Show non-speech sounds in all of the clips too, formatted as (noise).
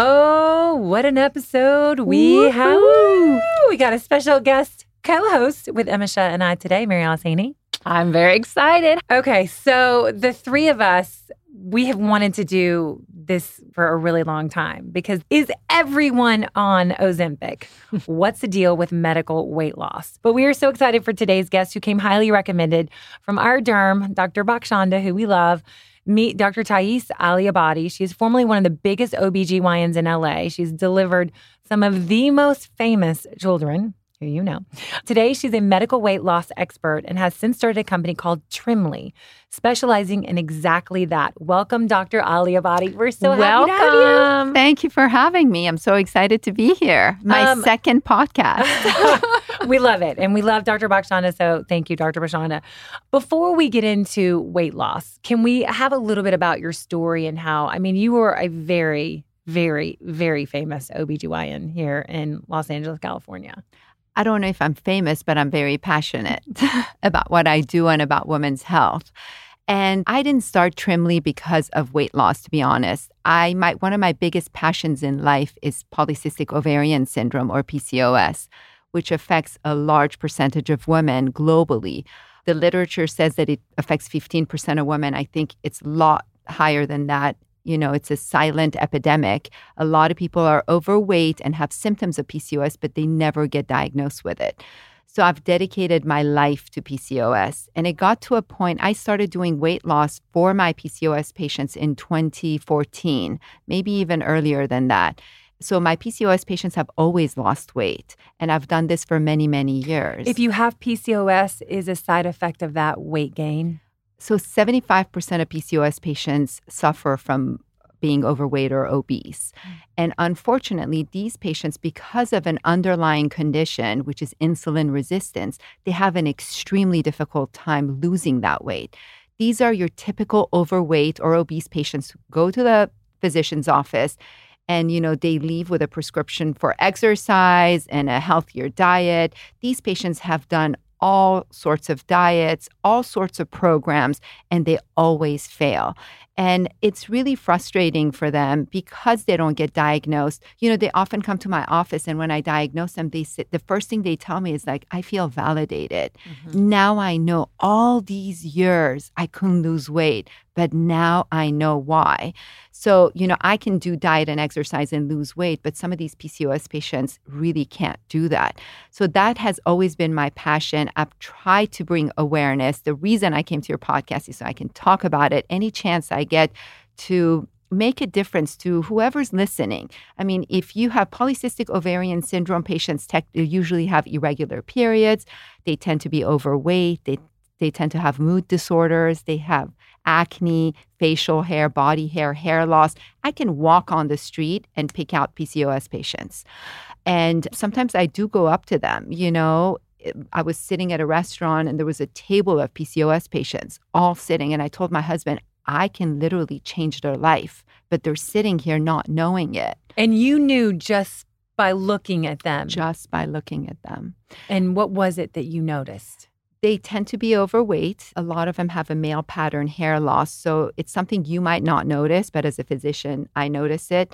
Oh, what an episode we have. We got a special guest co-host with Emisha and I today, Mary Alice I'm very excited. Okay, so the three of us, we have wanted to do this for a really long time because is everyone on Ozempic? (laughs) What's the deal with medical weight loss? But we are so excited for today's guest who came highly recommended from our derm, Dr. Bakshanda, who we love. Meet Dr. Thais Aliabadi. She is formerly one of the biggest OBGYNs in LA. She's delivered some of the most famous children, who you know. Today, she's a medical weight loss expert and has since started a company called Trimly, specializing in exactly that. Welcome, Dr. Aliabadi. We're so Welcome. happy to have you. Thank you for having me. I'm so excited to be here. My Um, second podcast. (laughs) we love it. And we love Dr. Bakshanda. So thank you, Dr. Bakshanda. Before we get into weight loss, can we have a little bit about your story and how, I mean, you were a very, very, very famous OBGYN here in Los Angeles, California. I don't know if I'm famous, but I'm very passionate (laughs) about what I do and about women's health. And I didn't start Trimly because of weight loss, to be honest. I my one of my biggest passions in life is polycystic ovarian syndrome or PCOS, which affects a large percentage of women globally. The literature says that it affects 15% of women. I think it's a lot higher than that. You know, it's a silent epidemic. A lot of people are overweight and have symptoms of PCOS, but they never get diagnosed with it. So I've dedicated my life to PCOS. And it got to a point I started doing weight loss for my PCOS patients in 2014, maybe even earlier than that. So my PCOS patients have always lost weight. And I've done this for many, many years. If you have PCOS, is a side effect of that weight gain? So 75% of PCOS patients suffer from being overweight or obese. Hmm. And unfortunately, these patients, because of an underlying condition, which is insulin resistance, they have an extremely difficult time losing that weight. These are your typical overweight or obese patients who go to the physician's office and you know they leave with a prescription for exercise and a healthier diet. These patients have done all sorts of diets, all sorts of programs, and they always fail. And it's really frustrating for them because they don't get diagnosed. You know, they often come to my office, and when I diagnose them, they sit, the first thing they tell me is like, I feel validated. Mm-hmm. Now I know all these years I couldn't lose weight, but now I know why. So, you know, I can do diet and exercise and lose weight, but some of these PCOS patients really can't do that. So, that has always been my passion. I've tried to bring awareness. The reason I came to your podcast is so I can talk about it any chance I get to make a difference to whoever's listening. I mean, if you have polycystic ovarian syndrome patients, usually have irregular periods, they tend to be overweight, they they tend to have mood disorders, they have acne, facial hair, body hair, hair loss. I can walk on the street and pick out PCOS patients. And sometimes I do go up to them, you know. I was sitting at a restaurant and there was a table of PCOS patients all sitting. And I told my husband, I can literally change their life, but they're sitting here not knowing it And you knew just by looking at them. just by looking at them. and what was it that you noticed? They tend to be overweight. A lot of them have a male pattern hair loss. So it's something you might not notice, but as a physician, I notice it.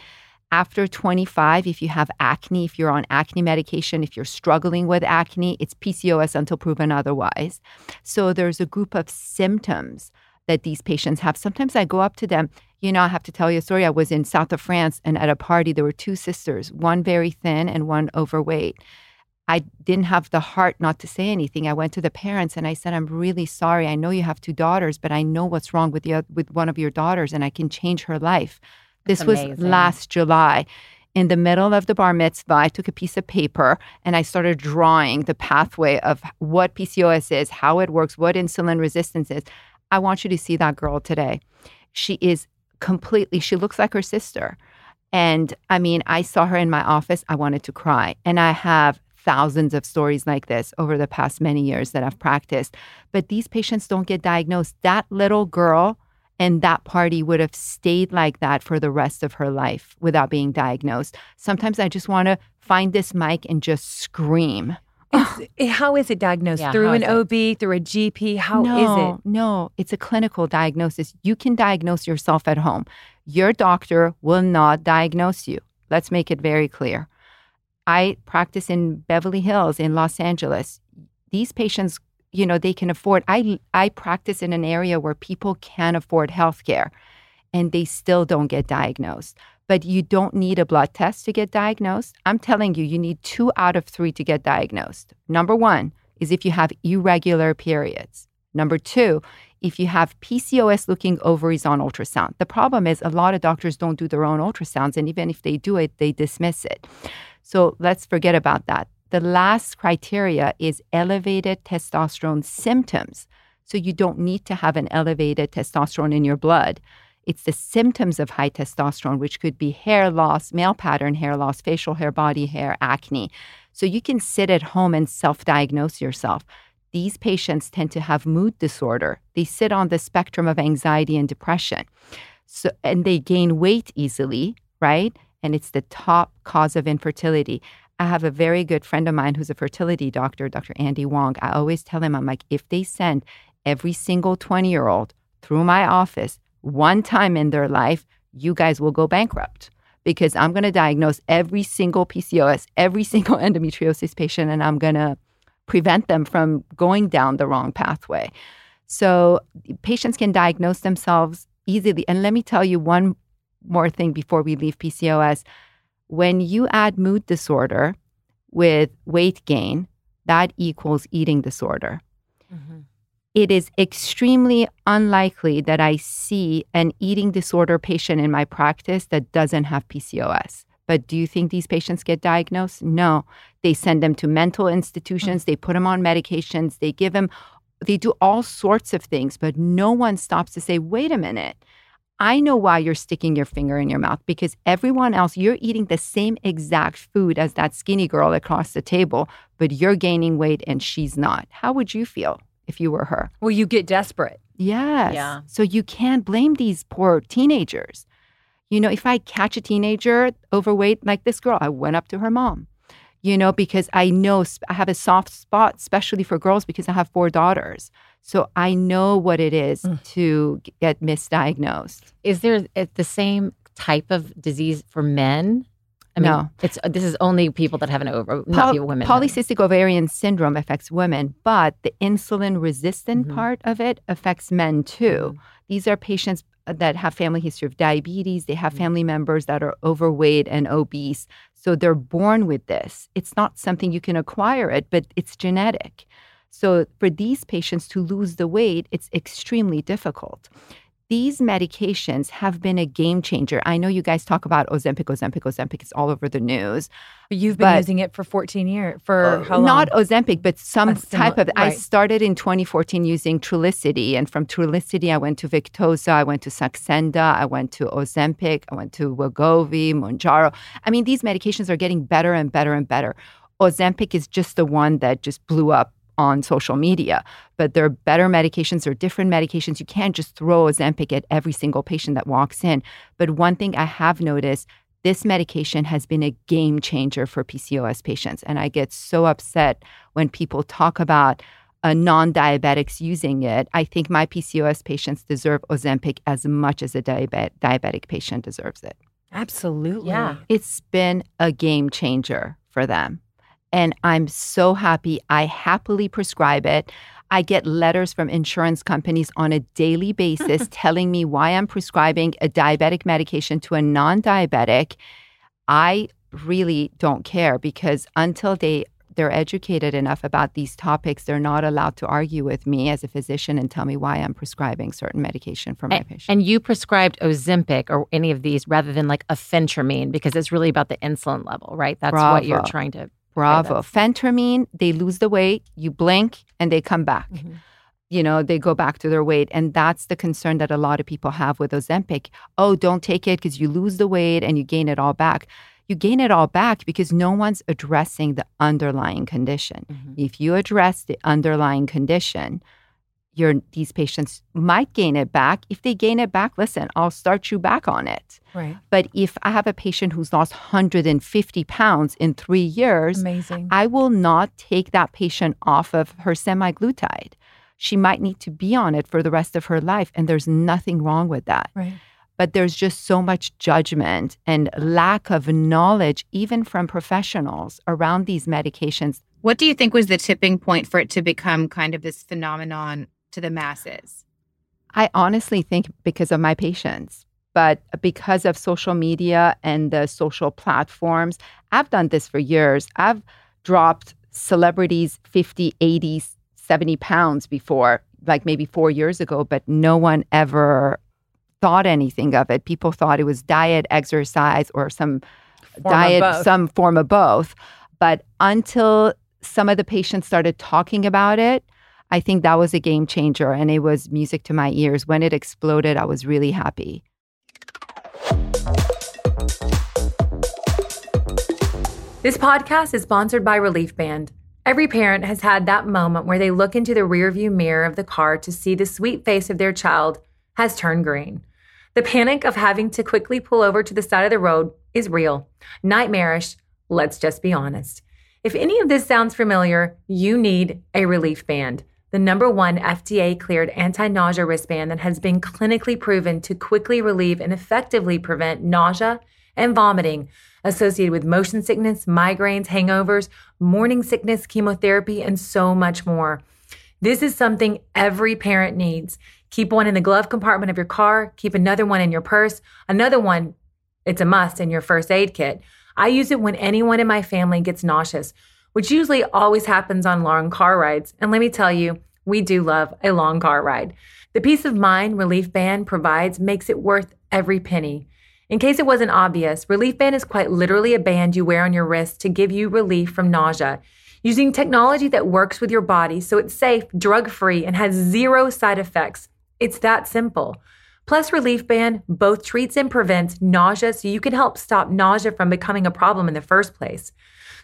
After 25, if you have acne, if you're on acne medication, if you're struggling with acne, it's PCOS until proven otherwise. So there's a group of symptoms that these patients have. Sometimes I go up to them. You know, I have to tell you a story. I was in south of France and at a party, there were two sisters, one very thin and one overweight. I didn't have the heart not to say anything. I went to the parents and I said, "I'm really sorry. I know you have two daughters, but I know what's wrong with the with one of your daughters, and I can change her life." This was last July. In the middle of the bar mitzvah, I took a piece of paper and I started drawing the pathway of what PCOS is, how it works, what insulin resistance is. I want you to see that girl today. She is completely, she looks like her sister. And I mean, I saw her in my office. I wanted to cry. And I have thousands of stories like this over the past many years that I've practiced. But these patients don't get diagnosed. That little girl and that party would have stayed like that for the rest of her life without being diagnosed. Sometimes I just want to find this mic and just scream. Eh, How is it diagnosed? Yeah, through an is it? OB, through a GP? How is no, it? No, it's a clinical diagnosis. You can diagnose yourself at home. Your doctor will not diagnose you. Let's make it very clear. I practice in Beverly Hills in Los Angeles. These patients, you know, they can afford I I practice in an area where people can afford health care and they still don't get diagnosed. But you don't need a blood test to get diagnosed. I'm telling you, you need 2 out of 3 to get diagnosed. Number 1 is if you have irregular periods. Number two, if you have PCOS looking ovaries on ultrasound. The problem is a lot of doctors don't do their own ultrasounds, and even if they do it, they dismiss it. So let's forget about that. The last criteria is elevated testosterone symptoms. So you don't need to have an elevated testosterone in your blood. It's the symptoms of high testosterone, which could be hair loss, male pattern hair loss, facial hair, body hair, acne. So you can sit at home and self diagnose yourself. These patients tend to have mood disorder. They sit on the spectrum of anxiety and depression. So, and they gain weight easily, right? And it's the top cause of infertility. I have a very good friend of mine who's a fertility doctor, Dr. Andy Wong. I always tell him, I'm like, if they send every single 20 year old through my office one time in their life, you guys will go bankrupt because I'm going to diagnose every single PCOS, every (laughs) single endometriosis patient, and I'm going to prevent them from going down the wrong pathway. So patients can diagnose themselves easily. And let me tell you one more thing before we leave PCOS. When you add mood disorder with weight gain, that equals eating disorder. Mm-hmm. It is extremely unlikely that I see an eating disorder patient in my practice that doesn't have PCOS. But do you think these patients get diagnosed? No. They send them to mental institutions, mm-hmm. they put them on medications, they give them, they do all sorts of things, but no one stops to say, wait a minute. I know why you're sticking your finger in your mouth because everyone else, you're eating the same exact food as that skinny girl across the table, but you're gaining weight and she's not. How would you feel if you were her? Well, you get desperate. Yes. Yeah. So you can't blame these poor teenagers. You know, if I catch a teenager overweight like this girl, I went up to her mom, you know, because I know I have a soft spot, especially for girls, because I have four daughters. So I know what it is Mm. to get misdiagnosed. Is there uh, the same type of disease for men? I mean, No. it's this is only people that have an over, not Poly- people, women. Polycystic ovarian syndrome affects women, but the insulin resistant Mhm. part of it affects men too. These are patients uh, that have family history of diabetes. They have family members that are overweight and obese. So they're born with this. It's not something you can acquire it, but it's genetic. So for these patients to lose the weight, it's extremely difficult. These medications have been a game changer. I know you guys talk about Ozempic, Ozempic, Ozempic. It's all over the news. But you've been using it for 14 years. For uh, how long? Not Ozempic, but some A similar- type of. I started in 2014 using Trulicity, and from Trulicity, I went to Victoza, I went to Saxenda, I went to Ozempic, I went to Wegovy, Mounjaro. I mean, these medications are getting better and better and better. Ozempic is just the one that just blew up on social media. But there are better medications or different medications. You can't just throw Ozempic at every single patient that walks in. But one thing I have noticed this medication has been a game changer for PCOS patients. And I get so upset when people talk about uh, non diabetics using it. I think my PCOS patients deserve Ozempic as much as a diabetic, diabetic patient deserves it. Absolutely. Yeah. It's been a game changer for them. And I'm so happy. I happily prescribe it. I get letters from insurance companies on a daily basis (laughs) telling me why I'm prescribing a diabetic medication to a non diabetic. I really don't care because until they they're educated enough about these topics, they're not allowed to argue with me as a physician and tell me why I'm prescribing certain medication for my And, patient. and you prescribed Ozempic or any of these rather than like a phentermine because it's really about the insulin level, right? That's what you're trying to. Bravo. Phentermine, they lose the weight, you blink, and they come back. Mm-hmm. You know, they go back to their weight. And that's the concern that a lot of people have with Ozempic. Oh, don't take it because you lose the weight and you gain it all back. You gain it all back because no one's addressing the underlying condition. Mm-hmm. If you address the underlying condition, your these patients might gain it back. If they gain it back, listen, I'll start you back on it. Right. But if I have a patient who's lost 150 pounds in three years, Amazing. I will not take that patient off of her semaglutide. She might need to be on it for the rest of her life, and there's nothing wrong with that. Right. But there's just so much judgment and lack of knowledge, even from professionals, around these medications. What do you think was the tipping point for it to become kind of this phenomenon to the masses? I honestly think because of my patients, but because of social media and the social platforms, I've done this for years. I've dropped celebrities 50, 80, 70 pounds before, like maybe four years ago, but no one ever thought anything of it. People thought it was diet, exercise, or some of diet, some form of both. But until some of the patients started talking about it, I think that was a game changer and it was music to my ears. When it exploded, I was really happy. This podcast is sponsored by Relief Band. Every parent has had that moment where they look into the rearview mirror of the car to see the sweet face of their child has turned green. The panic of having to quickly pull over to the side of the road is real, nightmarish. Let's just be honest. If any of this sounds familiar, you need a Relief Band, the number one FDA cleared anti nausea wristband that has been clinically proven to quickly relieve and effectively prevent nausea and vomiting associated with motion sickness, migraines, hangovers, morning sickness, chemotherapy, and so much more. This is something every parent needs. Keep one in the glove compartment of your car, keep another one in your purse, another one, it's a must in your first aid kit. I use it when anyone in my family gets nauseous, which usually always happens on long car rides. And let me tell you, we do love a long car ride. The peace of mind Relief Band provides makes it worth every penny. In case it wasn't obvious, Relief Band is quite literally a band you wear on your wrist to give you relief from nausea. Using technology that works with your body so it's safe, drug free, and has zero side effects. It's that simple. Plus, Relief Band both treats and prevents nausea so you can help stop nausea from becoming a problem in the first place.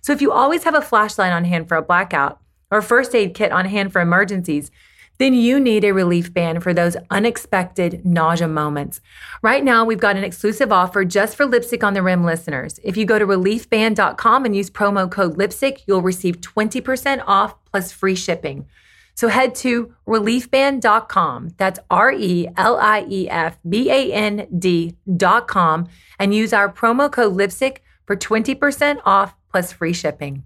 So, if you always have a flashlight on hand for a blackout or first aid kit on hand for emergencies, then you need a relief band for those unexpected nausea moments. Right now, we've got an exclusive offer just for Lipstick on the Rim listeners. If you go to reliefband.com and use promo code LIPSTICK, you'll receive 20% off plus free shipping. So head to reliefband.com. That's R E L I E F B A N D.com and use our promo code LIPSTICK for 20% off plus free shipping.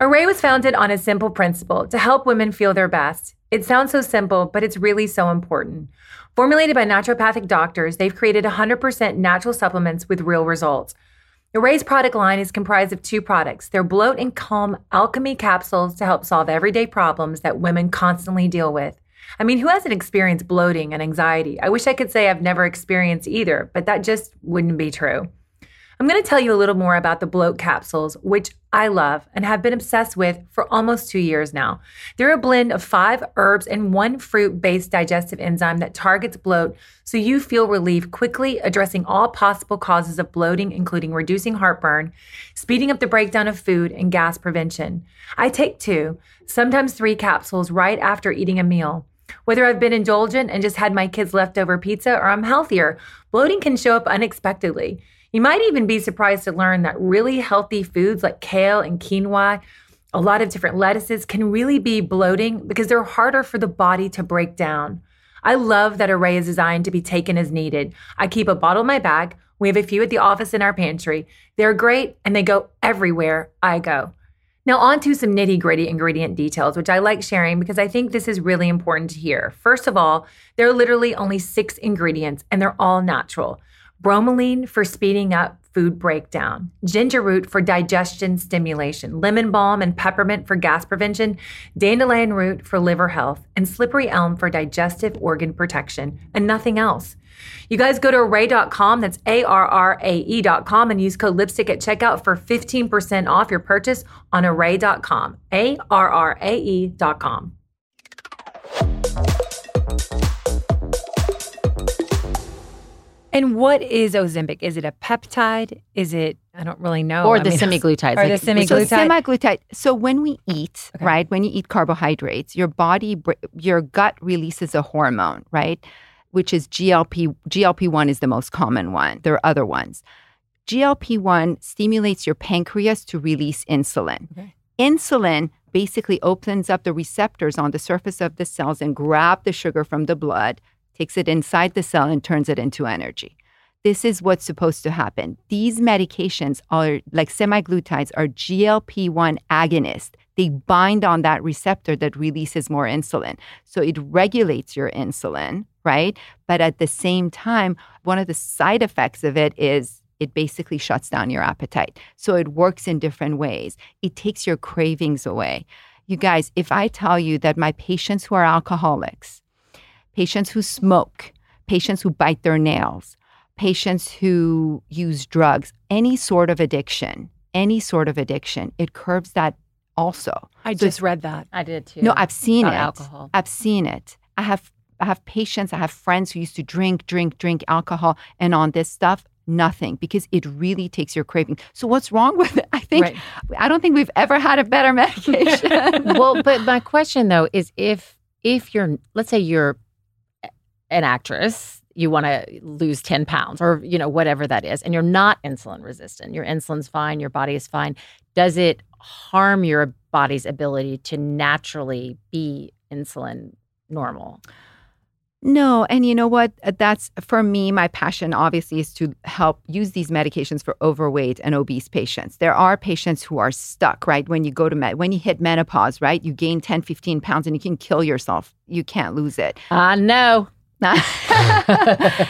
Arrae was founded on a simple principle to help women feel their best. It sounds so simple, but it's really so important. Formulated by naturopathic doctors, they've created 100% natural supplements with real results. Arrae's product line is comprised of two products their Bloat and Calm Alchemy capsules to help solve everyday problems that women constantly deal with. I mean, who hasn't experienced bloating and anxiety? I wish I could say I've never experienced either, but that just wouldn't be true. I'm going to tell you a little more about the bloat capsules, which I love and have been obsessed with for almost two years now. They're a blend of five herbs and one fruit based digestive enzyme that targets bloat so you feel relief quickly, addressing all possible causes of bloating, including reducing heartburn, speeding up the breakdown of food, and gas prevention. I take two, sometimes three capsules right after eating a meal. Whether I've been indulgent and just had my kids' leftover pizza or I'm healthier, bloating can show up unexpectedly. You might even be surprised to learn that really healthy foods like kale and quinoa, a lot of different lettuces, can really be bloating because they're harder for the body to break down. I love that Arrae is designed to be taken as needed. I keep a bottle in my bag. We have a few at the office in our pantry. They're great and they go everywhere I go. Now, on to some nitty gritty ingredient details, which I like sharing because I think this is really important to hear. First of all, there are literally only six ingredients and they're all natural bromelain for speeding up food breakdown, ginger root for digestion stimulation, lemon balm and peppermint for gas prevention, dandelion root for liver health, and slippery elm for digestive organ protection, and nothing else. You guys go to arrae.com, that's A R R A E.com, and use code lipstick at checkout for 15% off your purchase on arrae.com. A R R A E.com. And what is Ozempic? Is it a peptide? Is it, I don't really know. Or I the mean, (laughs) semaglutides. Or the semaglutide. So semaglutide. So when we eat, Okay. right, when you eat carbohydrates, your body, your gut releases a hormone, right, which is GLP. GLP one is the most common one. There are other ones. GLP one stimulates your pancreas to release insulin. Okay. Insulin basically opens up the receptors on the surface of the cells and grab the sugar from the blood, takes it inside the cell and turns it into energy. This is what's supposed to happen. These medications are like semaglutides are GLP-1 agonists. They bind on that receptor that releases more insulin. So it regulates your insulin, right? But at the same time, one of the side effects of it is it basically shuts down your appetite. So it works in different ways. It takes your cravings away. You guys, if I tell you that my patients who are alcoholics, patients who smoke, patients who bite their nails, patients who use drugs, any sort of addiction, any sort of addiction, it curbs that also. I So just read that. I did too. No, I've seen About it. alcohol. I've seen it. I have I have patients, I have friends who used to drink, drink, drink alcohol and on this stuff, nothing because it really takes your craving. So what's wrong with it? I think Right. I don't think we've ever had a better (laughs) medication. well, but my question though is if if you're let's say you're an actress, you want to lose 10 pounds or you know whatever that is and you're not insulin resistant. Your insulin's fine, your body is fine. Does it harm your body's ability to naturally be insulin normal? No, and you know what? Uh, That's for me. My passion, obviously, is to help use these medications for overweight and obese patients. There are patients who are stuck, right? When you go to med, when you hit menopause, right? You gain 10, 15 pounds and you can kill yourself. You can't lose it. I know. (laughs)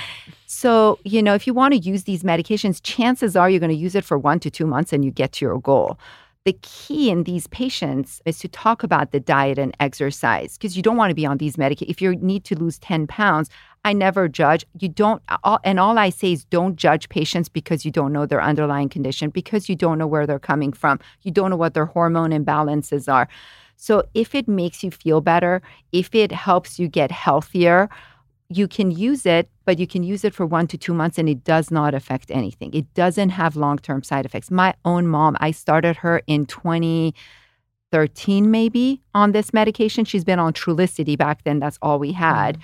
so, you know, if you want to use these medications, chances are you're going to use it for one to two months and you get to your goal. The key in these patients is to talk about the diet and exercise because you don't want to be on these medications. If you need to lose 10 pounds, I never judge. You don't, all, and all I say is don't judge patients because you don't know their underlying condition, because you don't know where they're coming from. You don't know what their hormone imbalances are. So if it makes you feel better, if it helps you get healthier, you can use it, but you can use it for one to two months and it does not affect anything. It doesn't have long term side effects. My own mom, I started her in 2013, maybe on this medication. She's been on Trulicity back then. That's all we had.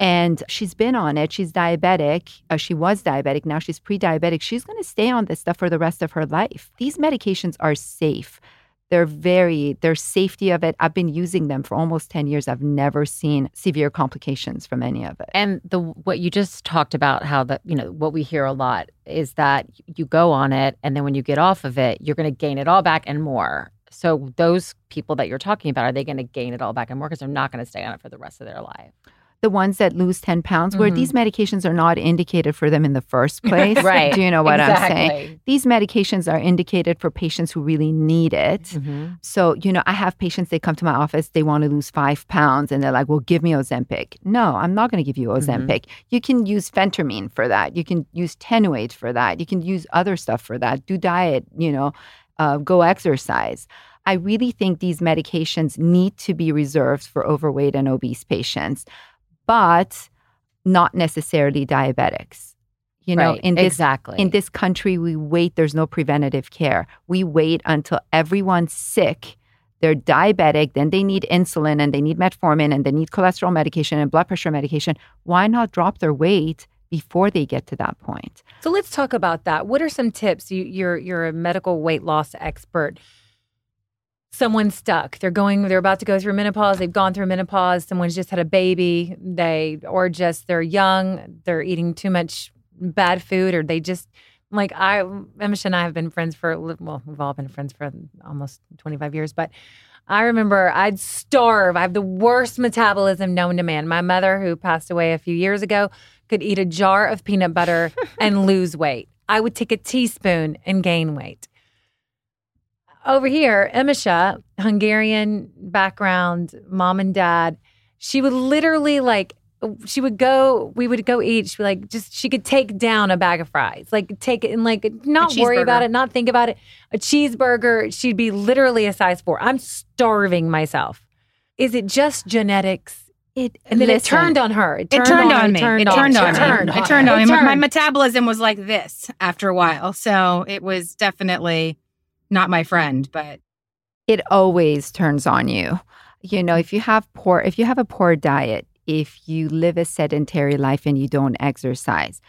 And she's been on it. She's diabetic. Uh, she was diabetic. Now she's pre diabetic. She's going to stay on this stuff for the rest of her life. These medications are safe. They're very, their safety of it. I've been using them for almost 10 years. I've never seen severe complications from any of it. And the what you just talked about how the you know what we hear a lot is that you go on it and then when you get off of it you're going to gain it all back and more. So those people that you're talking about are they going to gain it all back and more because they're not going to stay on it for the rest of their life? The ones that lose 10 pounds, where these medications are not indicated for them in the first (laughs) place. Mm-hmm. Right. Do you know what I'm saying? These medications are indicated for patients who really need it. Mm-hmm. So, you know, I have patients, they come to my office, they want to lose five pounds, and they're like, well, give me Ozempic. No, I'm not going to give you Ozempic. You can use phentermine for that. You can use tenuate for that. You can use other stuff for that. Do diet, you know, uh, go exercise. I really think these medications need to be reserved for overweight and obese patients, but not necessarily diabetics. You know, Right, in this exactly. in this country, we wait. There's no preventative care. We wait until everyone's sick. They're diabetic, then they need insulin and they need metformin and they need cholesterol medication and blood pressure medication. Why not drop their weight before they get to that point? So let's talk about that. What are some tips? You, you're you're a medical weight loss expert. Someone's stuck. They're going. They're about to go through menopause. They've gone through menopause. Someone's just had a baby. They or just they're young. They're eating too much bad food, or they just like I. Emish and I have been friends for well, we've all been friends for almost 25 years, but. I remember I'd starve. I have the worst metabolism known to man. My mother, who passed away a few years ago, could eat a jar of peanut butter and (laughs) lose weight. I would take a teaspoon and gain weight. Over here, Emisha, Hungarian background, mom and dad, she would literally like, she would go, we would go eat. She'd be like, just, she could take down a bag of fries, like take it and like not worry about it, not think about it. A cheeseburger, she'd be literally a size four. I'm starving myself. Is it just genetics? It And then it turned on her. It turned on, her, me. Turned it on, turned her, on me. turned It turned on It me. My metabolism was like this after a while. So it was definitely not my friend, but it always turns on you. You know, mm. if you have poor if you have a poor diet, if you live a sedentary life and you don't exercise,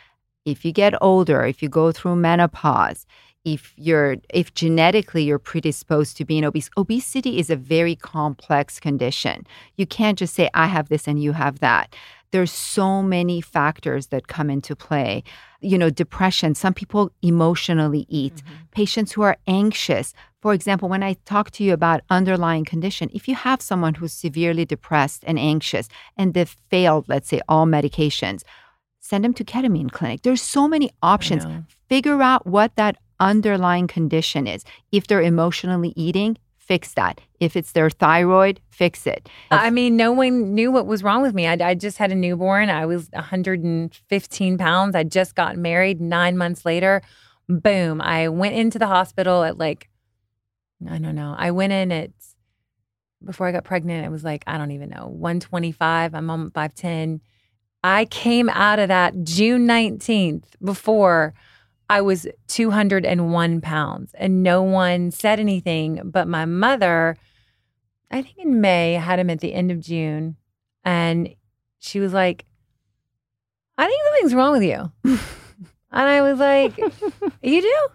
if you get older, if you go through menopause, if you're if genetically you're predisposed to being obese, obesity is a very complex condition. You can't just say I have this and you have that. There's so many factors that come into play. You know, depression, some people emotionally eat. Mm-hmm. Patients who are anxious, for example, when I talk to you about underlying condition, if you have someone who's severely depressed and anxious and they've failed, let's say, all medications, send them to ketamine clinic. There's so many options. Figure out what that underlying condition is. If they're emotionally eating, fix that. If it's their thyroid, fix it. I mean, no one knew what was wrong with me. I, I just had a newborn. I was 115 pounds. I just got married. Nine months later, boom, I went into the hospital at like, I don't know. I went in at, before I got pregnant, it was like, I don't even know, 125. I'm on 5'10. I came out of that June 19th before I was 201 pounds and no one said anything. But my mother, I think in May, I had him at the end of June. And she was like, I think something's wrong with you. (laughs) and I was like, You do?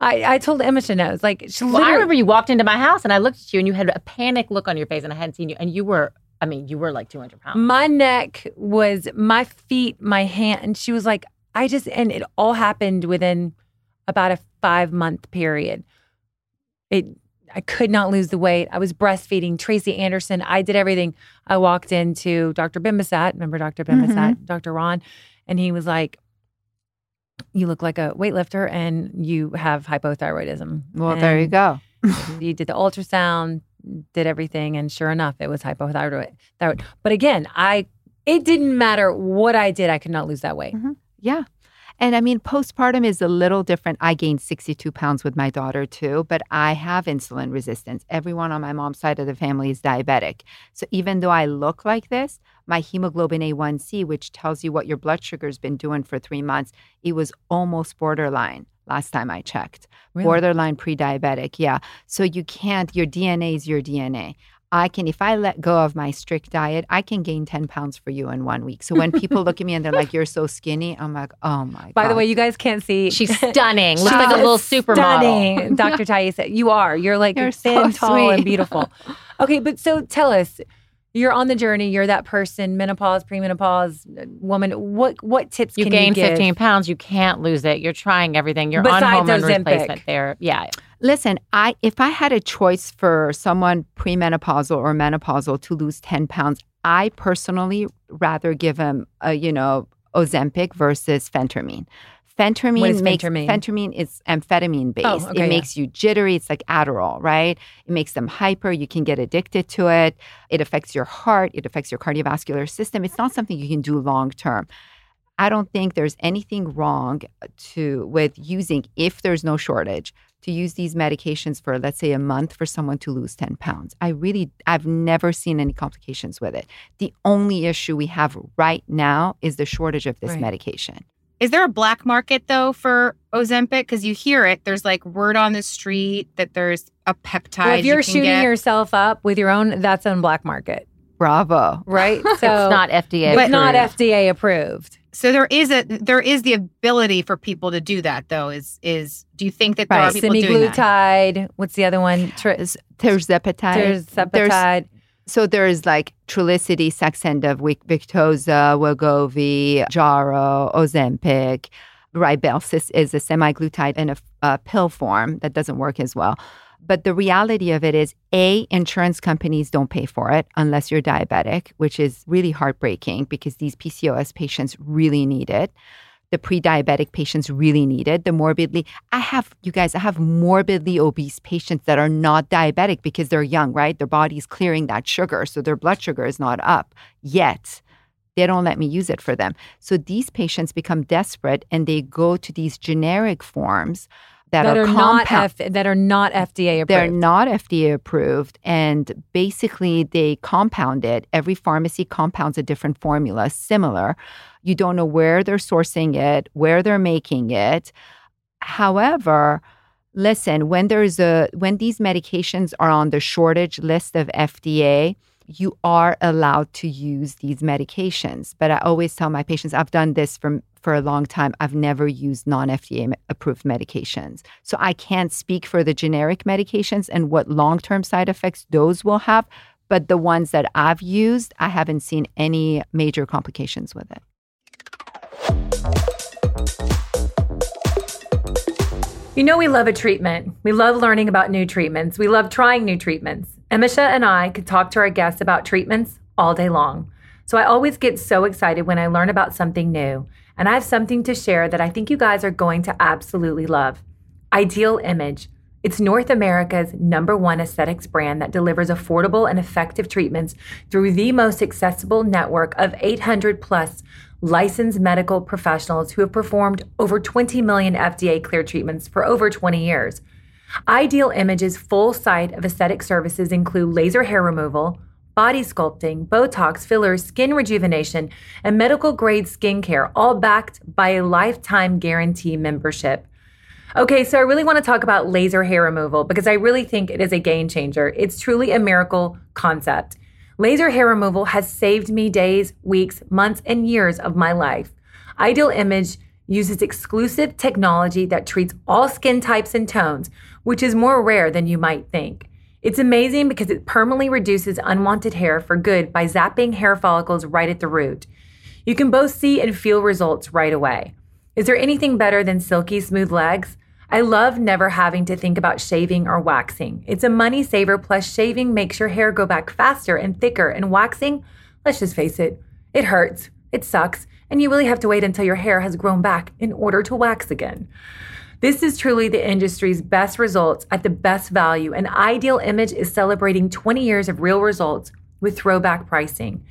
I, I told Emma she knows. Like, she Well, I remember you walked into my house and I looked at you and you had a panic look on your face and I hadn't seen you and you were, I mean, you were like 200 pounds. My neck was my feet, my hand. And she was like, I just, and it all happened within about a five month period. It, I could not lose the weight. I was breastfeeding Tracy Anderson. I did everything. I walked into Dr. Bimbasat. Remember Dr. Mm-hmm. Bimbasat, Dr. Ron? And he was like, You look like a weightlifter and you have hypothyroidism. Well, there you go. (laughs) you did the ultrasound, did everything, and sure enough, it was hypothyroid. But again, I it didn't matter what I did, I could not lose that weight. Mm-hmm. Yeah. And I mean, postpartum is a little different. I gained 62 pounds with my daughter too, but I have insulin resistance. Everyone on my mom's side of the family is diabetic. So even though I look like this, my hemoglobin A1C, which tells you what your blood sugar's been doing for three months, it was almost borderline last time I checked. Really? Borderline pre diabetic. Yeah. So you can't, your DNA is your DNA. I can, if I let go of my strict diet, I can gain 10 pounds for you in one week. So when people look at me and they're like, you're so skinny, I'm like, oh my By God. the way, you guys can't see. She's (laughs) stunning. Looks She's like a little supermodel. Stunning, Dr. (laughs) Taisa. You are. You're like You're thin, so tall, and beautiful. (laughs) Okay, but so tell us, you're on the journey. You're that person, menopause, premenopause woman. What what tips You can gained you give? 15 pounds. You can't lose it. You're trying everything. You're on Besides hormone replacement there. Yeah. Listen, I if I had a choice for someone premenopausal or menopausal to lose 10 pounds, I personally rather give them, a, you know, Ozempic versus phentermine. Phentermine What is makes phentermine is amphetamine oh, based. Oh, okay, yeah. it makes you jittery. It's like Adderall, right? It makes them hyper. You can get addicted to it. It affects your heart. It affects your cardiovascular system. It's not something you can do long term. I don't think there's anything wrong to with using if there's no shortage to use these medications for let's say a month for someone to lose 10 pounds. I really I've never seen any complications with it. The only issue we have right now is the shortage of this Right. medication. Is there a black market though for Ozempic? Because you hear it. There's like word on the street that there's a peptide. Well, if you're you can shooting get. yourself up with your own, that's on black market, Bravo. right? (laughs) So it's not FDA. it's not. FDA approved. So there is a there is the ability for people to do that though. Is is do you think that there Right. are people doing that? Semaglutide. What's the other one? Tri- There's Tirzepatide. There's There's- So there's like Trulicity, Saxenda, Vic- Victoza, Wegovy, Jaro, Ozempic. Rybelsus is a semaglutide in a, a pill form that doesn't work as well. But the reality of it is, A, insurance companies don't pay for it unless you're diabetic, which is really heartbreaking because these PCOS patients really need it. The pre diabetic patients really need it. The morbidly, I have, you guys, I have morbidly obese patients that are not diabetic because they're young, right? Their body's clearing that sugar. So their blood sugar is not up yet. They don't let me use it for them. So these patients become desperate and they go to these generic forms that, That, are, not compound- F- that are not FDA approved. they're not FDA approved, and basically they compound it. Every pharmacy compounds a different formula, similar. You don't know where they're sourcing it, where they're making it. However, listen, when there's a when these medications are on the shortage list of FDA, you are allowed to use these medications. But I always tell my patients, I've done this for for a long time. I've never used non-FDA approved medications. So I can't speak for the generic medications and what long-term side effects those will have, but the ones that I've used, I haven't seen any major complications with it. You know, we love a treatment. We love learning about new treatments. We love trying new treatments. Emisha and I could talk to our guests about treatments all day long. So I always get so excited when I learn about something new. And I have something to share that I think you guys are going to absolutely love. Ideal Image. It's North America's number one aesthetics brand that delivers affordable and effective treatments through the most accessible network of 800 plus licensed medical professionals who have performed over 20 million FDA cleared treatments for over 20 years. Ideal Image's full site of aesthetic services include laser hair removal, body sculpting, Botox, fillers, skin rejuvenation, and medical grade skincare, all backed by a lifetime guarantee membership. Okay, so I really want to talk about laser hair removal because I really think it is a game changer. It's truly a miracle concept. Laser hair removal has saved me days, weeks, months, and years of my life. Ideal Image uses exclusive technology that treats all skin types and tones, which is more rare than you might think. It's amazing because it permanently reduces unwanted hair for good by zapping hair follicles right at the root. You can both see and feel results right away. Is there anything better than silky smooth legs? I love never having to think about shaving or waxing. It's a money saver, plus, shaving makes your hair go back faster and thicker, and waxing, let's just face it, it hurts, it sucks, and you really have to wait until your hair has grown back in order to wax again. This is truly the industry's best results at the best value, and Ideal Image is celebrating 20 years of real results with throwback pricing.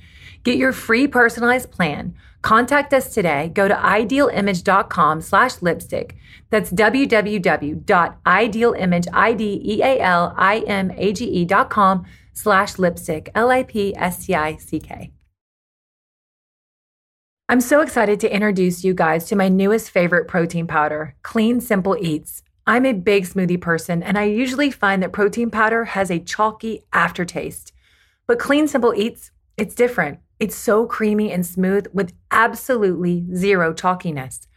Get your free personalized plan. Contact us today. Go to idealimage.com slash lipstick. That's www.idealimage.com slash lipstick. L-I-P-S-T-I-C-K. I'm so excited to introduce you guys to my newest favorite protein powder, Clean Simple Eats. I'm a big smoothie person, and I usually find that protein powder has a chalky aftertaste. But Clean Simple Eats, it's different. It's so creamy and smooth with absolutely zero chalkiness.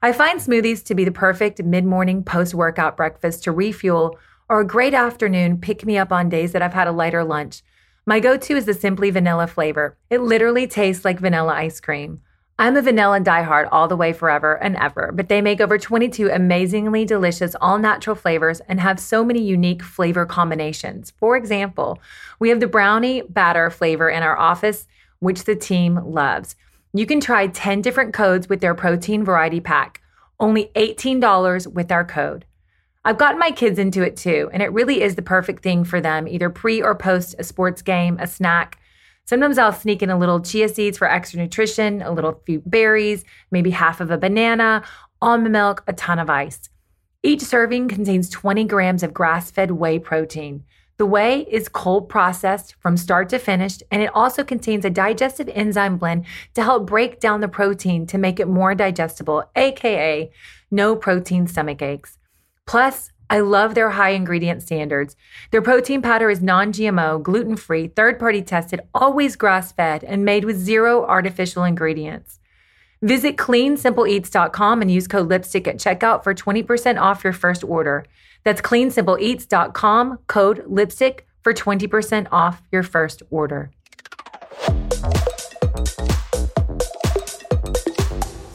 I find smoothies to be the perfect mid morning post workout breakfast to refuel or a great afternoon pick me up on days that I've had a lighter lunch. My go to is the Simply Vanilla flavor. It literally tastes like vanilla ice cream. I'm a vanilla and diehard all the way forever and ever, but they make over 22 amazingly delicious all natural flavors and have so many unique flavor combinations. For example, we have the brownie batter flavor in our office which the team loves. You can try 10 different codes with their protein variety pack, only $18 with our code. I've gotten my kids into it too, and it really is the perfect thing for them, either pre or post a sports game, a snack. Sometimes I'll sneak in a little chia seeds for extra nutrition, a little few berries, maybe half of a banana, almond milk, a ton of ice. Each serving contains 20 grams of grass fed whey protein. The whey is cold processed from start to finish, and it also contains a digestive enzyme blend to help break down the protein to make it more digestible, aka no protein stomach aches. Plus, I love their high ingredient standards. Their protein powder is non GMO, gluten free, third party tested, always grass fed, and made with zero artificial ingredients. Visit cleansimpleeats.com and use code lipstick at checkout for 20% off your first order. That's cleansimpleeats.com, code lipstick for 20% off your first order.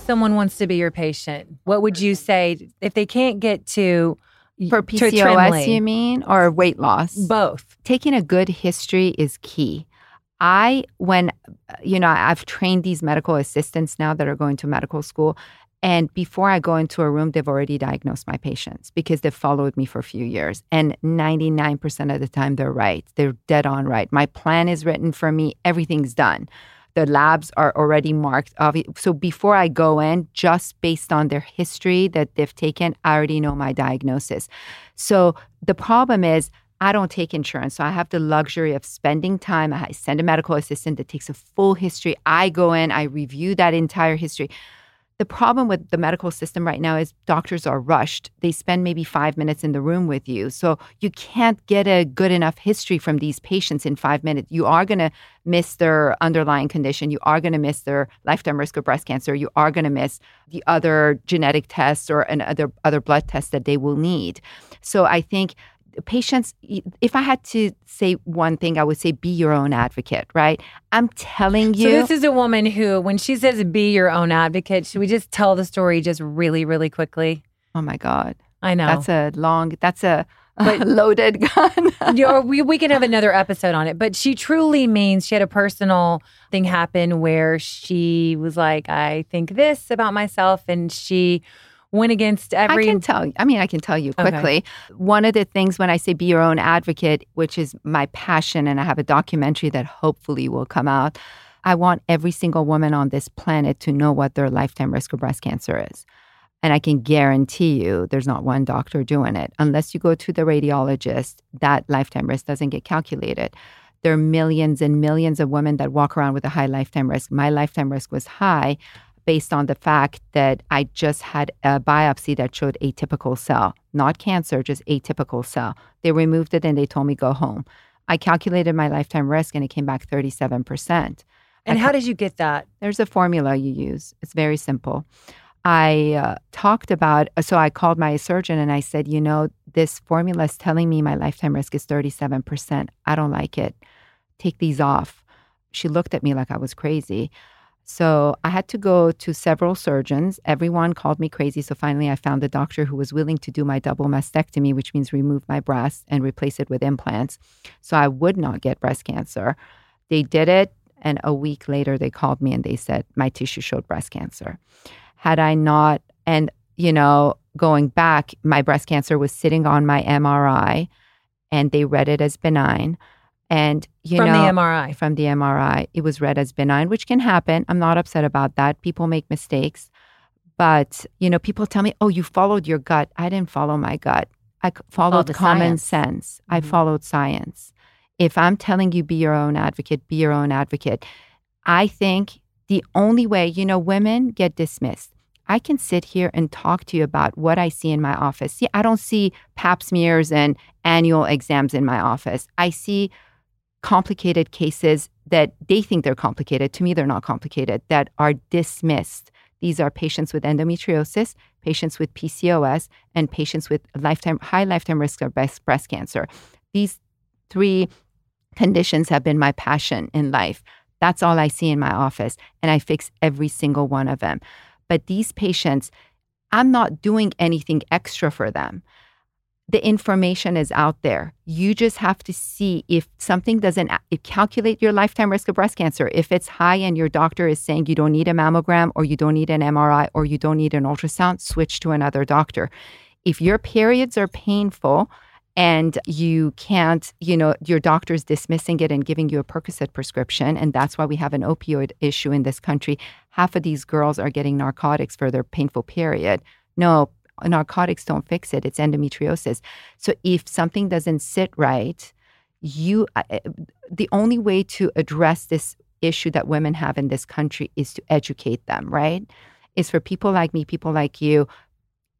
Someone wants to be your patient. What would you say if they can't get to For PCOS, you mean, or weight loss? both? taking a good history is key. I, when, uh, you know, I've trained these medical assistants now that are going to medical school. And before I go into a room, they've already diagnosed my patients because they've followed me for a few years. And 99% of the time, they're right. They're dead on right. My plan is written for me, everything's done. The labs are already marked. So before I go in, just based on their history that they've taken, I already know my diagnosis. So the problem is, I don't take insurance. So I have the luxury of spending time. I send a medical assistant that takes a full history. I go in, I review that entire history. The problem with the medical system right now is doctors are rushed. They spend maybe five minutes in the room with you. So you can't get a good enough history from these patients in five minutes. You are going to miss their underlying condition. You are going to miss their lifetime risk of breast cancer. You are going to miss the other genetic tests or an other, other blood tests that they will need. So I think patients if i had to say one thing i would say be your own advocate right i'm telling you So this is a woman who, when she says "be your own advocate," should we just tell the story just really, really quickly? oh my god I know. that's a long that's a, (laughs) But- loaded gun (laughs) Yeah, or we we can have another episode on it. But she truly means she had a personal thing happen where she was like, "I think this about myself," and she went against every. I can tell. I mean, I can tell you Okay. quickly. One of the things when I say be your own advocate, which is my passion, and I have a documentary that hopefully will come out. I want every single woman on this planet to know what their lifetime risk of breast cancer is. And I can guarantee you there's not one doctor doing it. Unless you go to the radiologist, that lifetime risk doesn't get calculated. There are millions and millions of women that walk around with a high lifetime risk. My lifetime risk was high based on the fact that I just had a biopsy that showed atypical cell, not cancer, just atypical cell. They removed it and they told me go home. I calculated my lifetime risk and it came back 37%. and I how ca- did you get that? there's a formula you use. It's very simple. I uh, talked about, so I called my surgeon and I said, you know, this formula is telling me my lifetime risk is 37%. I don't like it. Take these off. She looked at me like I was crazy. So I had to go to several surgeons. Everyone called me crazy. So finally, I found a doctor who was willing to do my double mastectomy, which means remove my breast and replace it with implants. So I would not get breast cancer. They did it. And a week later, they called me and they said, my tissue showed breast cancer. Had I not, and, you know, going back, my breast cancer was sitting on my MRI and they read it as benign. And, you From know, the MRI. from the MRI. It was read as benign, which can happen. I'm not upset about that. People make mistakes. But, you know, people tell me, oh, you followed your gut. I didn't follow my gut. I c- followed common science. sense. I Mhm. followed science. If I'm telling you be your own advocate, be your own advocate. I think the only way, you know, women get dismissed. I can sit here and talk to you about what I see in my office. See, I don't see pap smears and annual exams in my office. I see complicated cases that they think they're complicated. To me, they're not complicated, that are dismissed. These are patients with endometriosis, patients with PCOS, and patients with lifetime high lifetime risk of breast, breast cancer. These three conditions have been my passion in life. That's all I see in my office, and I fix every single one of them. But these patients, I'm not doing anything extra for them the information is out there. You just have to see if something doesn't it calculate your lifetime risk of breast cancer. If it's high and your doctor is saying you don't need a mammogram or you don't need an MRI or you don't need an ultrasound, switch to another doctor. If your periods are painful and you can't, you know, your doctor's dismissing it and giving you a Percocet prescription, and that's why we have an opioid issue in this country. Half of these girls are getting narcotics for their painful period. No, narcotics don't fix it. It's endometriosis. So if something doesn't sit right, you uh, the only way to address this issue that women have in this country is to educate them, right? Is for people like me, people like you,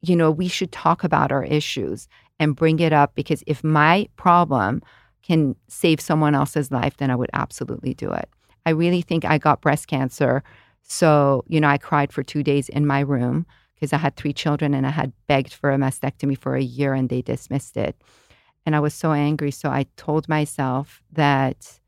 you know, we should talk about our issues and bring it up because if my problem can save someone else's life, then I would absolutely do it. I really think I got breast cancer. So, you know, I cried for two days in my room because I had three children and I had begged for a mastectomy for a year and they dismissed it. And I was so angry. So I told myself that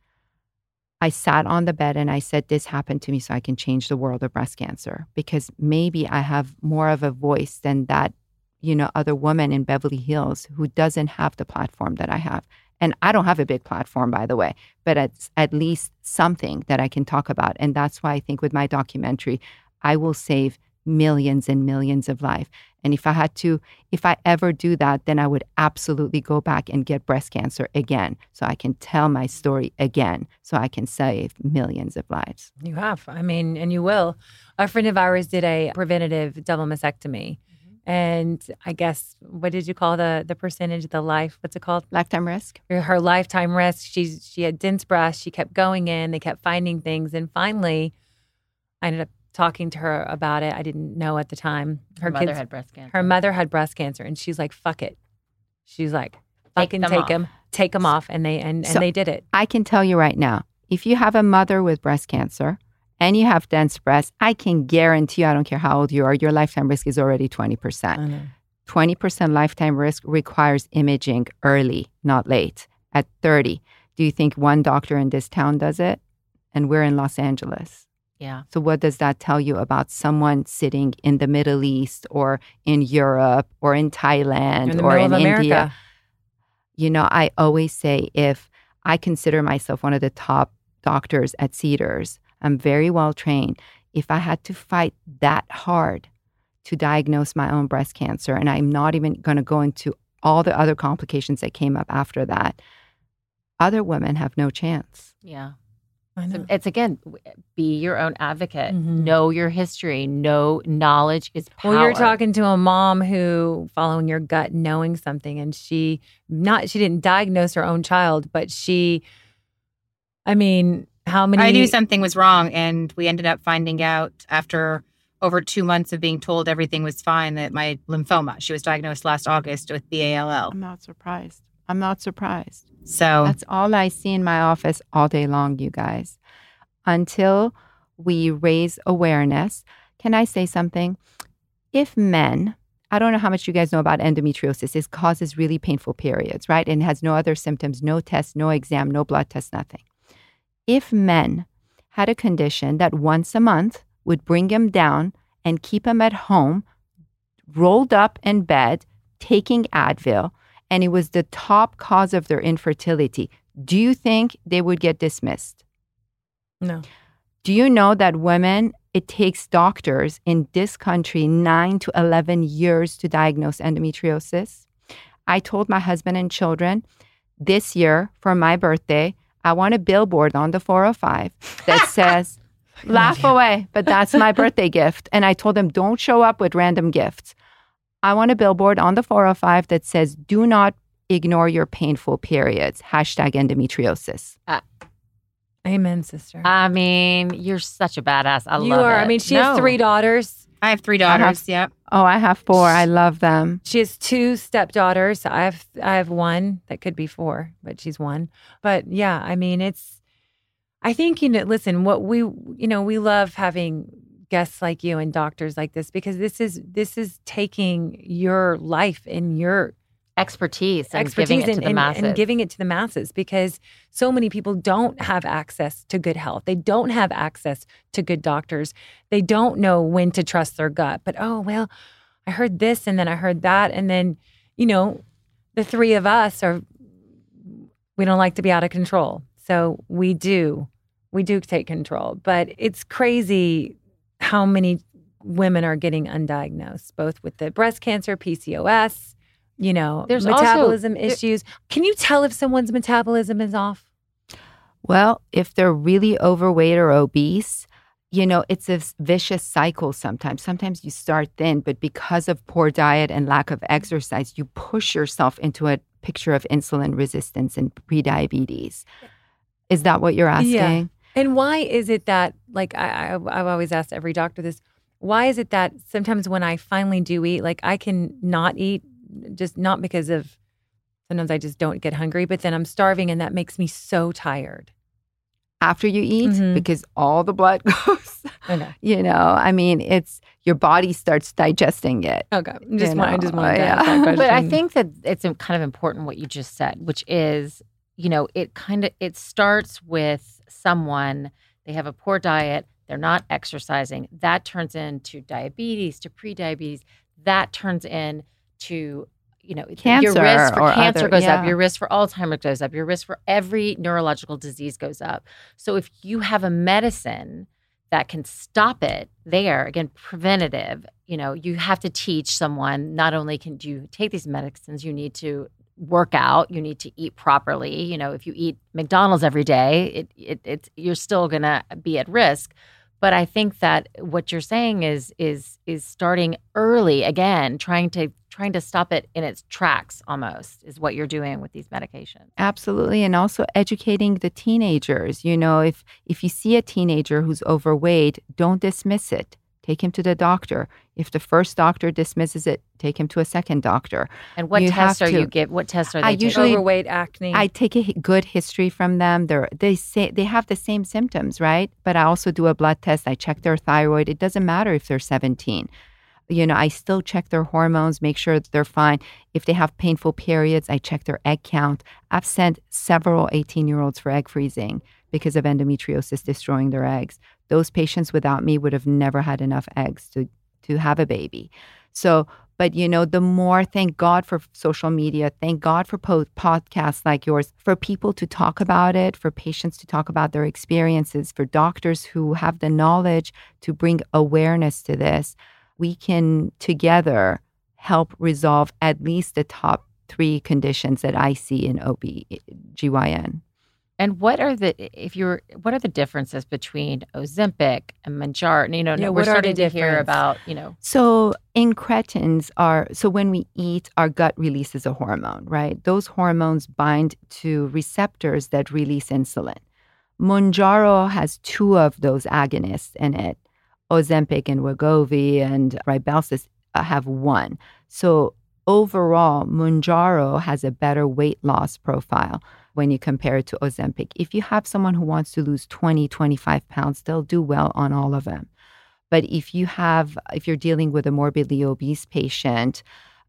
I sat on the bed and I said, This happened to me so I can change the world of breast cancer because maybe I have more of a voice than that, you know, other woman in Beverly Hills who doesn't have the platform that I have. And I don't have a big platform, by the way, but it's at least something that I can talk about. And that's why I think with my documentary, I will save millions and millions of life. And if I had to, if I ever do that, then I would absolutely go back and get breast cancer again so I can tell my story again so I can save millions of lives. You have. I mean, and you will. A friend of ours did a preventative double mastectomy. Mm-hmm. And I guess what did you call the the percentage, of the life? What's it called? Lifetime risk. Her lifetime risk. She's she had dense breasts. She kept going in. They kept finding things, and finally, I ended up talking to her about it. I didn't know at the time. Her, her mother kids, had breast cancer. Her mother had breast cancer, and she's like, "Fuck it." She's like, "Fucking take, take them, take them off," and they and, so and they did it. I can tell you right now, if you have a mother with breast cancer and you have dense breasts, I can guarantee you, I don't care how old you are, your lifetime risk is already twenty percent. Twenty percent lifetime risk requires imaging early, not late. At thirty, do you think one doctor in this town does it? And we're in Los Angeles. Yeah. So, what does that tell you about someone sitting in the Middle East or in Europe or in Thailand in or in India? You know, I always say if I consider myself one of the top doctors at Cedars, I'm very well trained. If I had to fight that hard to diagnose my own breast cancer, and I'm not even going to go into all the other complications that came up after that, other women have no chance. Yeah. So it's again, be your own advocate. Mm-hmm. Know your history. Know knowledge is power. Well, you're talking to a mom who, following your gut, knowing something, and she not she didn't diagnose her own child, but she, I mean, how many? I knew something was wrong, and we ended up finding out after over two months of being told everything was fine that my lymphoma. She was diagnosed last August with BALL. I'm not surprised. I'm not surprised. So that's all I see in my office all day long, you guys. Until we raise awareness, can I say something? If men, I don't know how much you guys know about endometriosis, it causes really painful periods, right? And has no other symptoms, no test, no exam, no blood test, nothing. If men had a condition that once a month would bring them down and keep them at home, rolled up in bed, taking Advil, and it was the top cause of their infertility, do you think they would get dismissed? No. Do you know that women, it takes doctors in this country nine to 11 years to diagnose endometriosis? I told my husband and children this year for my birthday, I want a billboard on the 405 that (laughs) says, laugh away, but that's my birthday gift. And I told them, don't show up with random gifts. I want a billboard on the 405 that says, do not ignore your painful periods. Hashtag endometriosis. Uh, amen, sister. I mean, you're such a badass. I you love are. It. I mean, she no. has three daughters. I have three daughters. Have, yep. Oh, I have four. I love them. She has two stepdaughters. I have I have one that could be four, but she's one. But yeah, I mean, it's. I think you know. Listen, what we you know we love having guests like you and doctors like this because this is this is taking your life and your expertise and expertise giving it and, and, masses. and giving it to the masses because so many people don't have access to good health. They don't have access to good doctors. They don't know when to trust their gut. But oh well, I heard this and then I heard that and then you know the three of us are we don't like to be out of control. So we do. We do take control. But it's crazy how many women are getting undiagnosed, both with the breast cancer, PCOS, you know, There's also- metabolism there- issues. Can you tell if someone's metabolism is off? Well, if they're really overweight or obese, you know, it's a vicious cycle sometimes. Sometimes you start thin, but because of poor diet and lack of exercise, you push yourself into a picture of insulin resistance and prediabetes. Is that what you're asking? Yeah. And why is it that, like, I, I, I've always asked every doctor this, why is it that sometimes when I finally do eat, like, I can not eat, just not because of, sometimes I just don't get hungry, but then I'm starving and that makes me so tired. After you eat, Mhm. because all the blood (laughs) goes, Okay. you know, I mean, it's your body starts digesting it. Okay. Just You want, I just wanted to yeah. ask that question. (laughs) But I think that it's kind of important what you just said, which is, you know, it kind of it starts with someone they have a poor diet, they're not exercising, that turns into diabetes, to prediabetes, that turns into you know cancer your risk for cancer other- goes up your risk for alzheimer's goes up your risk for every neurological disease goes up. So if you have a medicine that can stop it there again preventative you know you have to teach someone not only can you take these medicines you need to work out you need to eat properly you know if you eat mcdonald's every day it, it it's you're still going to be at risk but i think that what you're saying is is is starting early again trying to trying to stop it in its tracks almost is what you're doing with these medications Absolutely, and also educating the teenagers. You know, if if you see a teenager who's overweight, don't dismiss it. Take him to the doctor. If the first doctor dismisses it, take him to a second doctor. and what You tests have are you to- give what tests are they I taking? usually- overweight, acne. I take a good history from them. They're, they say they have the same symptoms, right? But I also do a blood test. I check their thyroid. It doesn't matter if they're 17. You know, I still check their hormones, make sure that they're fine. If they have painful periods, I check their egg count. I've sent several 18 year olds for egg freezing because of endometriosis destroying their eggs. Those patients without me would have never had enough eggs to, to have a baby. So, but you know, the more, thank God for social media, thank God for po- podcasts like yours, for people to talk about it, for patients to talk about their experiences, for doctors who have the knowledge to bring awareness to this. We can together help resolve at least the top three conditions that I see in OB-GYN. And what are the if you're what are the differences between Ozempic and Mounjaro? You know, Yeah, we're what are the starting to hear about you know So incretins are so when we eat, our gut releases a hormone, right? Those hormones bind to receptors that release insulin. Mounjaro has two of those agonists in it. Ozempic and Wegovy and Rybelsus uh, have one. So overall, Mounjaro has a better weight loss profile when you compare it to Ozempic. If you have someone who wants to lose 20, 25 pounds, they'll do well on all of them. But if you have, if you're dealing with a morbidly obese patient,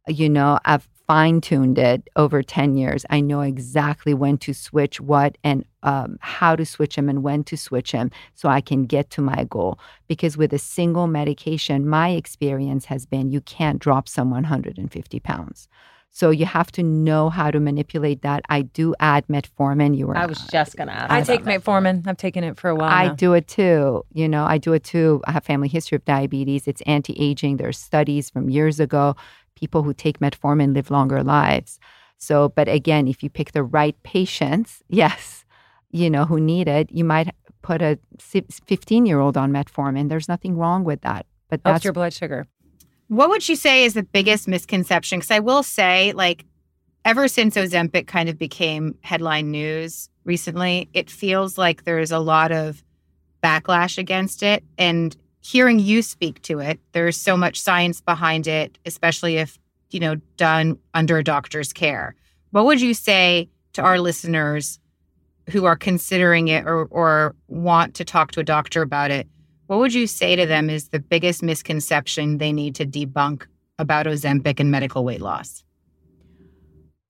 you know, I've fine tuned it over 10 years. I know exactly when to switch what and um, how to switch them and when to switch them so I can get to my goal. Because with a single medication, my experience has been you can't drop someone 150 pounds. So you have to know how to manipulate that. I do add metformin. You were I was just going to ask. I take that. metformin. I've taken it for a while. I now. do it too. You know, I do it too. I have family history of diabetes. It's anti-aging. There's studies from years ago. People who take metformin live longer lives. So, but again, if you pick the right patients, (laughs) yes, you know, who need it, you might put a 15 year old on metformin. There's nothing wrong with that. But Helps that's your blood sugar. What would you say is the biggest misconception? Because I will say, like, ever since Ozempic kind of became headline news recently, it feels like there's a lot of backlash against it. And hearing you speak to it, there's so much science behind it, especially if, you know, done under a doctor's care. What would you say to our listeners who are considering it or, or want to talk to a doctor about it? What would you say to them is the biggest misconception they need to debunk about Ozempic and medical weight loss?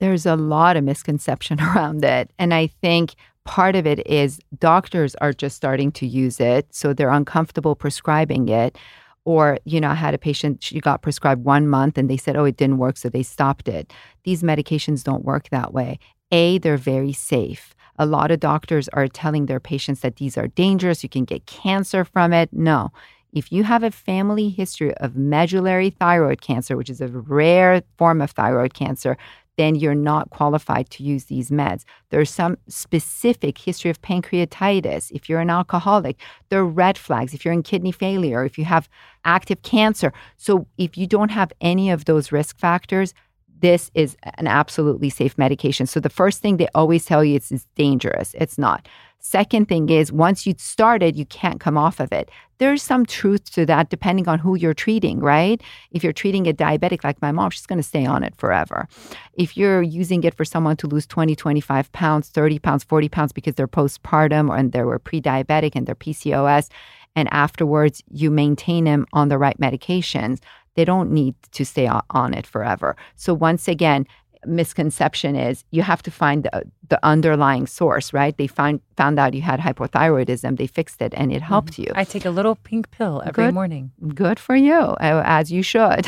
there's a lot of misconception (laughs) around it. And I think part of it is doctors are just starting to use it. So they're uncomfortable prescribing it. Or, you know, I had a patient, she got prescribed one month and they said, oh, it didn't work. So they stopped it. These medications don't work that way. A, they're very safe. A lot of doctors are telling their patients that these are dangerous. You can get cancer from it. No. If you have a family history of medullary thyroid cancer, which is a rare form of thyroid cancer, then you're not qualified to use these meds. There's some specific history of pancreatitis. If you're an alcoholic, there are red flags. If you're in kidney failure, if you have active cancer. So if you don't have any of those risk factors, this is an absolutely safe medication. So the first thing they always tell you is it's dangerous. It's not. Second thing is once you started, you can't come off of it. There's some truth to that depending on who you're treating, right? If you're treating a diabetic like my mom, she's going to stay on it forever. If you're using it for someone to lose 20, 25 pounds, 30 pounds, 40 pounds because they're postpartum or and they were pre-diabetic and they're PCOS and afterwards you maintain them on the right medications, they don't need to stay on it forever. So once again, misconception is you have to find the, the underlying source, right? They find found out you had hypothyroidism, they fixed it, and it helped mm-hmm. you. I take a little pink pill every good, morning. Good for you, as you should.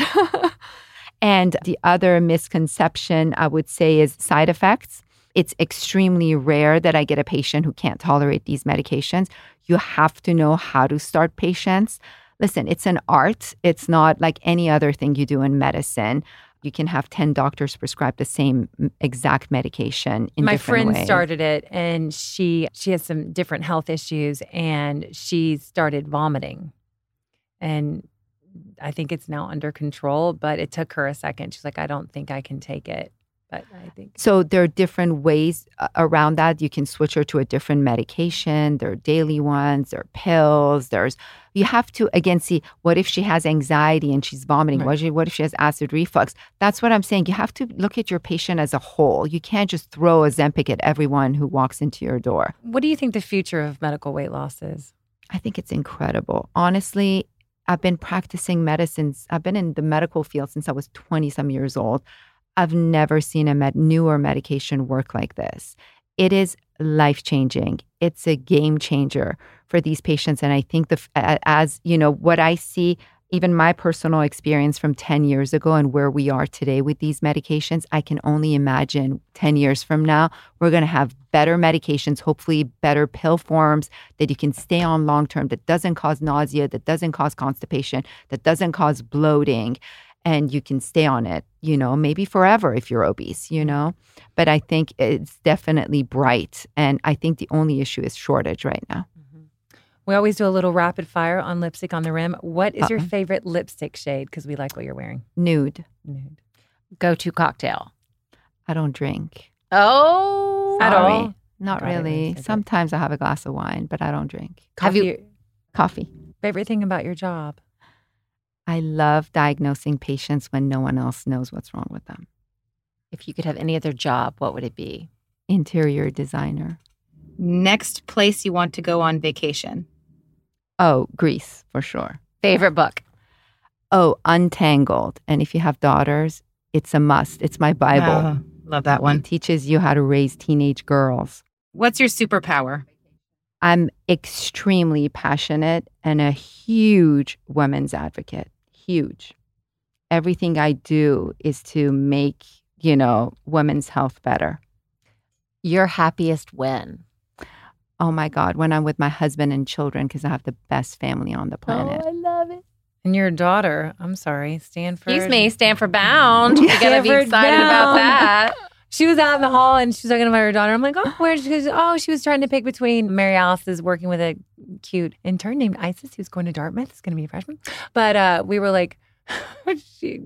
(laughs) and the other misconception I would say is side effects. It's extremely rare that I get a patient who can't tolerate these medications. You have to know how to start patients listen, it's an art. It's not like any other thing you do in medicine. You can have 10 doctors prescribe the same exact medication in My friend ways. started it and she she has some different health issues and she started vomiting. And I think it's now under control, but it took her a second. She's like, I don't think I can take it. But I think so. There are different ways uh, around that. You can switch her to a different medication. There are daily ones. There are pills. There's you have to again see what if she has anxiety and she's vomiting. Right. What, if, what if she has acid reflux? That's what I'm saying. You have to look at your patient as a whole. You can't just throw Ozempic at everyone who walks into your door. What do you think the future of medical weight loss is? I think it's incredible. Honestly, I've been practicing medicine. I've been in the medical field since I was 20 some years old. I've never seen a med- newer medication work like this. It is life changing. It's a game changer for these patients. And I think the as you know what I see, even my personal experience from 10 years ago and where we are today with these medications, I can only imagine 10 years from now, we're going to have better medications, hopefully better pill forms that you can stay on long term that doesn't cause nausea, that doesn't cause constipation, that doesn't cause bloating and you can stay on it, you know, maybe forever if you're obese, you know. But I think it's definitely bright. And I think the only issue is shortage right now. Mm-hmm. We always do a little rapid fire on lipstick on the rim. What is uh your favorite lipstick shade? Because we like what you're wearing. Nude. Nude. Go to cocktail. I don't drink. Oh, Sorry. at all? Not really. Sometimes I have a glass of wine, but I don't drink. Coffee. Have you? Coffee. Favorite thing about your job? I love diagnosing patients when no one else knows what's wrong with them. If you could have any other job, what would it be? Interior designer. Next place you want to go on vacation? Oh, Greece, for sure. Favorite book? Oh, Untangled. And if you have daughters, it's a must. It's my Bible. Oh, love that one. It teaches you how to raise teenage girls. What's your superpower? I'm extremely passionate and a huge women's advocate huge. Everything I do is to make, you know, women's health better. Your happiest when? Oh my God, when I'm with my husband and children, because I have the best family on the planet. Oh, I love it. And your daughter, I'm sorry, Stanford. Excuse me, Stanford bound. (laughs) You gotta be excited bound. about that. She was out in the hall and she was talking about her daughter. I'm like, oh, where? She goes, oh, she was trying to pick between Mary Alice is working with a cute intern named Isis who's going to Dartmouth. It's going to be a freshman. But uh, we were like, (laughs) she,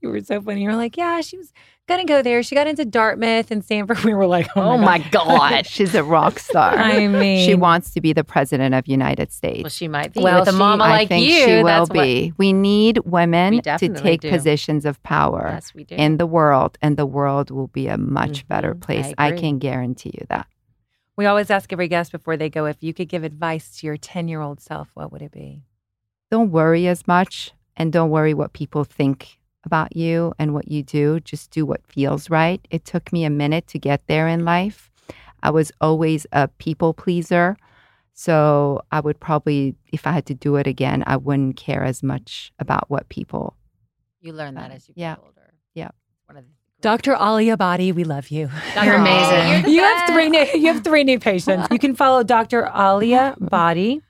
you were so funny. You were like, yeah, she was gonna go there. She got into Dartmouth and Stanford. (laughs) We were like, oh, oh my, god. god, she's a rock star. (laughs) I mean, she wants to be the president of United States. Well, she might be. Well, with a she, mama like I think you, she will be. What, we need women we to take do. positions of power yes, we do. in the world, and the world will be a much mm-hmm. better place. I, I can guarantee you that. We always ask every guest before they go if you could give advice to your 10 year old self, what would it be? Don't worry as much and don't worry what people think about you and what you do. Just do what feels right. It took me a minute to get there in life. I was always a people pleaser. So I would probably, if I had to do it again, I wouldn't care as much about what people. You learn that as you get Yeah. older. Yeah. One of the Dr. Aliabadi, we love you. You're amazing. You're the you have three new, you have three new patients. You can follow Dr. Alia (laughs) Body,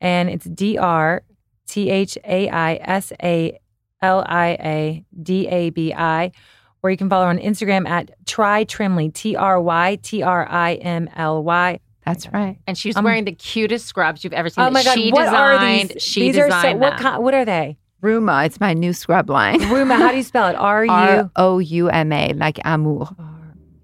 and it's D R T H A I S A L I A D A B I, or you can follow her on Instagram at Try Trimly T R Y T R I M L Y. That's right. And she's Um, wearing the cutest scrubs you've ever seen. Oh my God! She what are designed. these? She these designed are so. What them. kind? What are they? Rouma, it's my new scrub line. (laughs) Rouma. How do you spell it? R (laughs) R U. O U M A, like amour.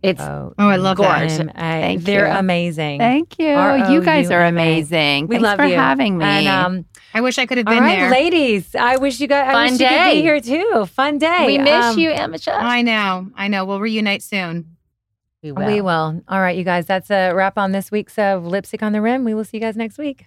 It's Oh, Oh, I love that. gorgeous. Thank They're They're you. amazing. Thank you. You guys are amazing. We Thanks love for you. having me. And um, I wish I could have been right, there. ladies. I wish you guys. I Fun wish you could day. be here too. Fun day. we miss Um, you, Emma. Chuck. I know. I know. We'll reunite soon. We will. We will. All right, you guys. That's a wrap on this week's of Lipstick on the Rim. We will see you guys next week.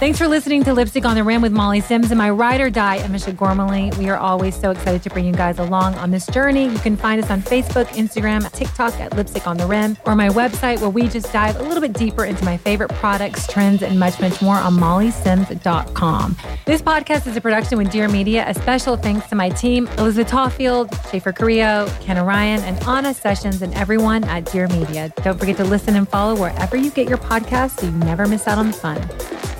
Thanks for listening to Lipstick on the Rim with Molly Sims and my ride or die, Amisha Gormley. We are always so excited to bring you guys along on this journey. You can find us on Facebook, Instagram, TikTok at Lipstick on the Rim, or my website where we just dive a little bit deeper into my favorite products, trends, and much, much more on mollysims.com. This podcast is a production with Dear Media. A special thanks to my team, Elizabeth Tawfield, Schaefer Carrillo, Kenna Ryan, and Anna Sessions, and everyone at Dear Media. Don't forget to listen and follow wherever you get your podcasts so you never miss out on the fun.